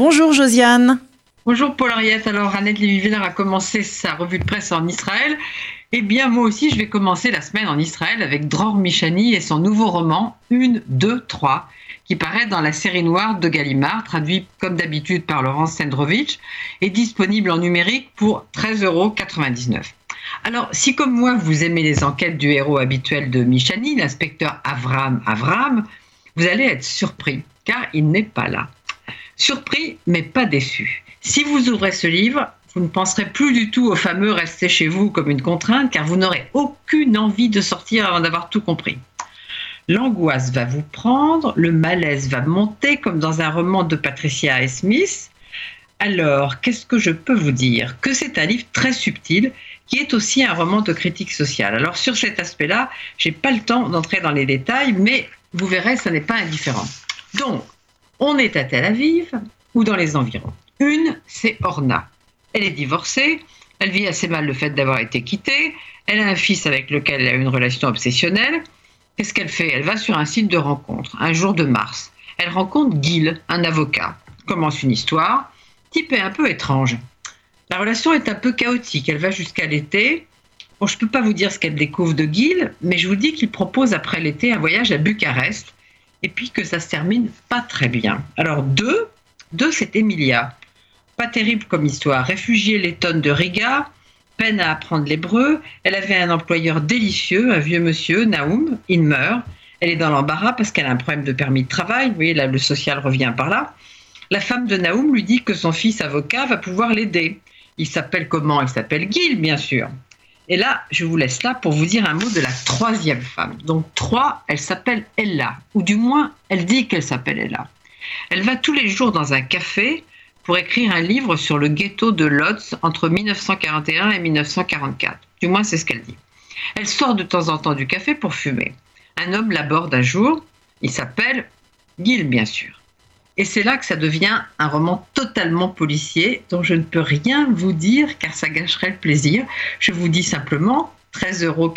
Bonjour Josiane. Bonjour Paul Ariette. Alors Annette Lévy-Villard a commencé sa revue de presse en Israël. Eh bien moi aussi je vais commencer la semaine en Israël avec Dror Michani et son nouveau roman Une, deux, trois qui paraît dans la série noire de Gallimard, traduit comme d'habitude par Laurence Sendrovitch, et disponible en numérique pour 13,99 euros. Alors, si comme moi vous aimez les enquêtes du héros habituel de Michani, l'inspecteur Avram Avram, vous allez être surpris, car il n'est pas là. Surpris, mais pas déçu. Si vous ouvrez ce livre, vous ne penserez plus du tout au fameux rester chez vous comme une contrainte, car vous n'aurez aucune envie de sortir avant d'avoir tout compris. L'angoisse va vous prendre, le malaise va monter comme dans un roman de Patricia. Smith. Alors, qu'est-ce que je peux vous dire? Que c'est un livre très subtil qui est aussi un roman de critique sociale. Alors sur cet aspect-là, j'ai pas le temps d'entrer dans les détails, mais vous verrez, ça n'est pas indifférent. Donc, on est à Tel Aviv ou dans les environs. Une, c'est Orna. Elle est divorcée, elle vit assez mal le fait d'avoir été quittée, elle a un fils avec lequel elle a une relation obsessionnelle. Qu'est-ce qu'elle fait? Elle va sur un site de rencontre, un jour de mars. Elle rencontre Gil, un avocat. Commence une histoire. Type est un peu étrange. La relation est un peu chaotique. Elle va jusqu'à l'été. Bon, je ne peux pas vous dire ce qu'elle découvre de Gil, mais je vous dis qu'il propose après l'été un voyage à Bucarest et puis que ça se termine pas très bien. Alors deux, deux c'est Emilia. Pas terrible comme histoire. Réfugiée lettonne de Riga, peine à apprendre l'hébreu. Elle avait un employeur délicieux, un vieux monsieur, Naoum. Il meurt. Elle est dans l'embarras parce qu'elle a un problème de permis de travail. Vous voyez, là, le social revient par là. La femme de Naoum lui dit que son fils avocat va pouvoir l'aider. Il s'appelle comment? Il s'appelle Gil, bien sûr. Et là, je vous laisse là pour vous dire un mot de la troisième femme. Donc trois, elle s'appelle Ella, ou du moins, elle dit qu'elle s'appelle Ella. Elle va tous les jours dans un café pour écrire un livre sur le ghetto de Lodz entre 1941 et 1944. Du moins, c'est ce qu'elle dit. Elle sort de temps en temps du café pour fumer. Un homme l'aborde un jour. Il s'appelle Gil, bien sûr. Et c'est là que ça devient un roman totalement policier dont je ne peux rien vous dire car ça gâcherait le plaisir. Je vous dis simplement 13,99 euros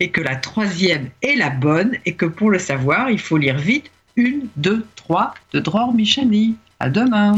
et que la troisième est la bonne et que pour le savoir, il faut lire vite une, deux, trois de Dror Michani. À demain.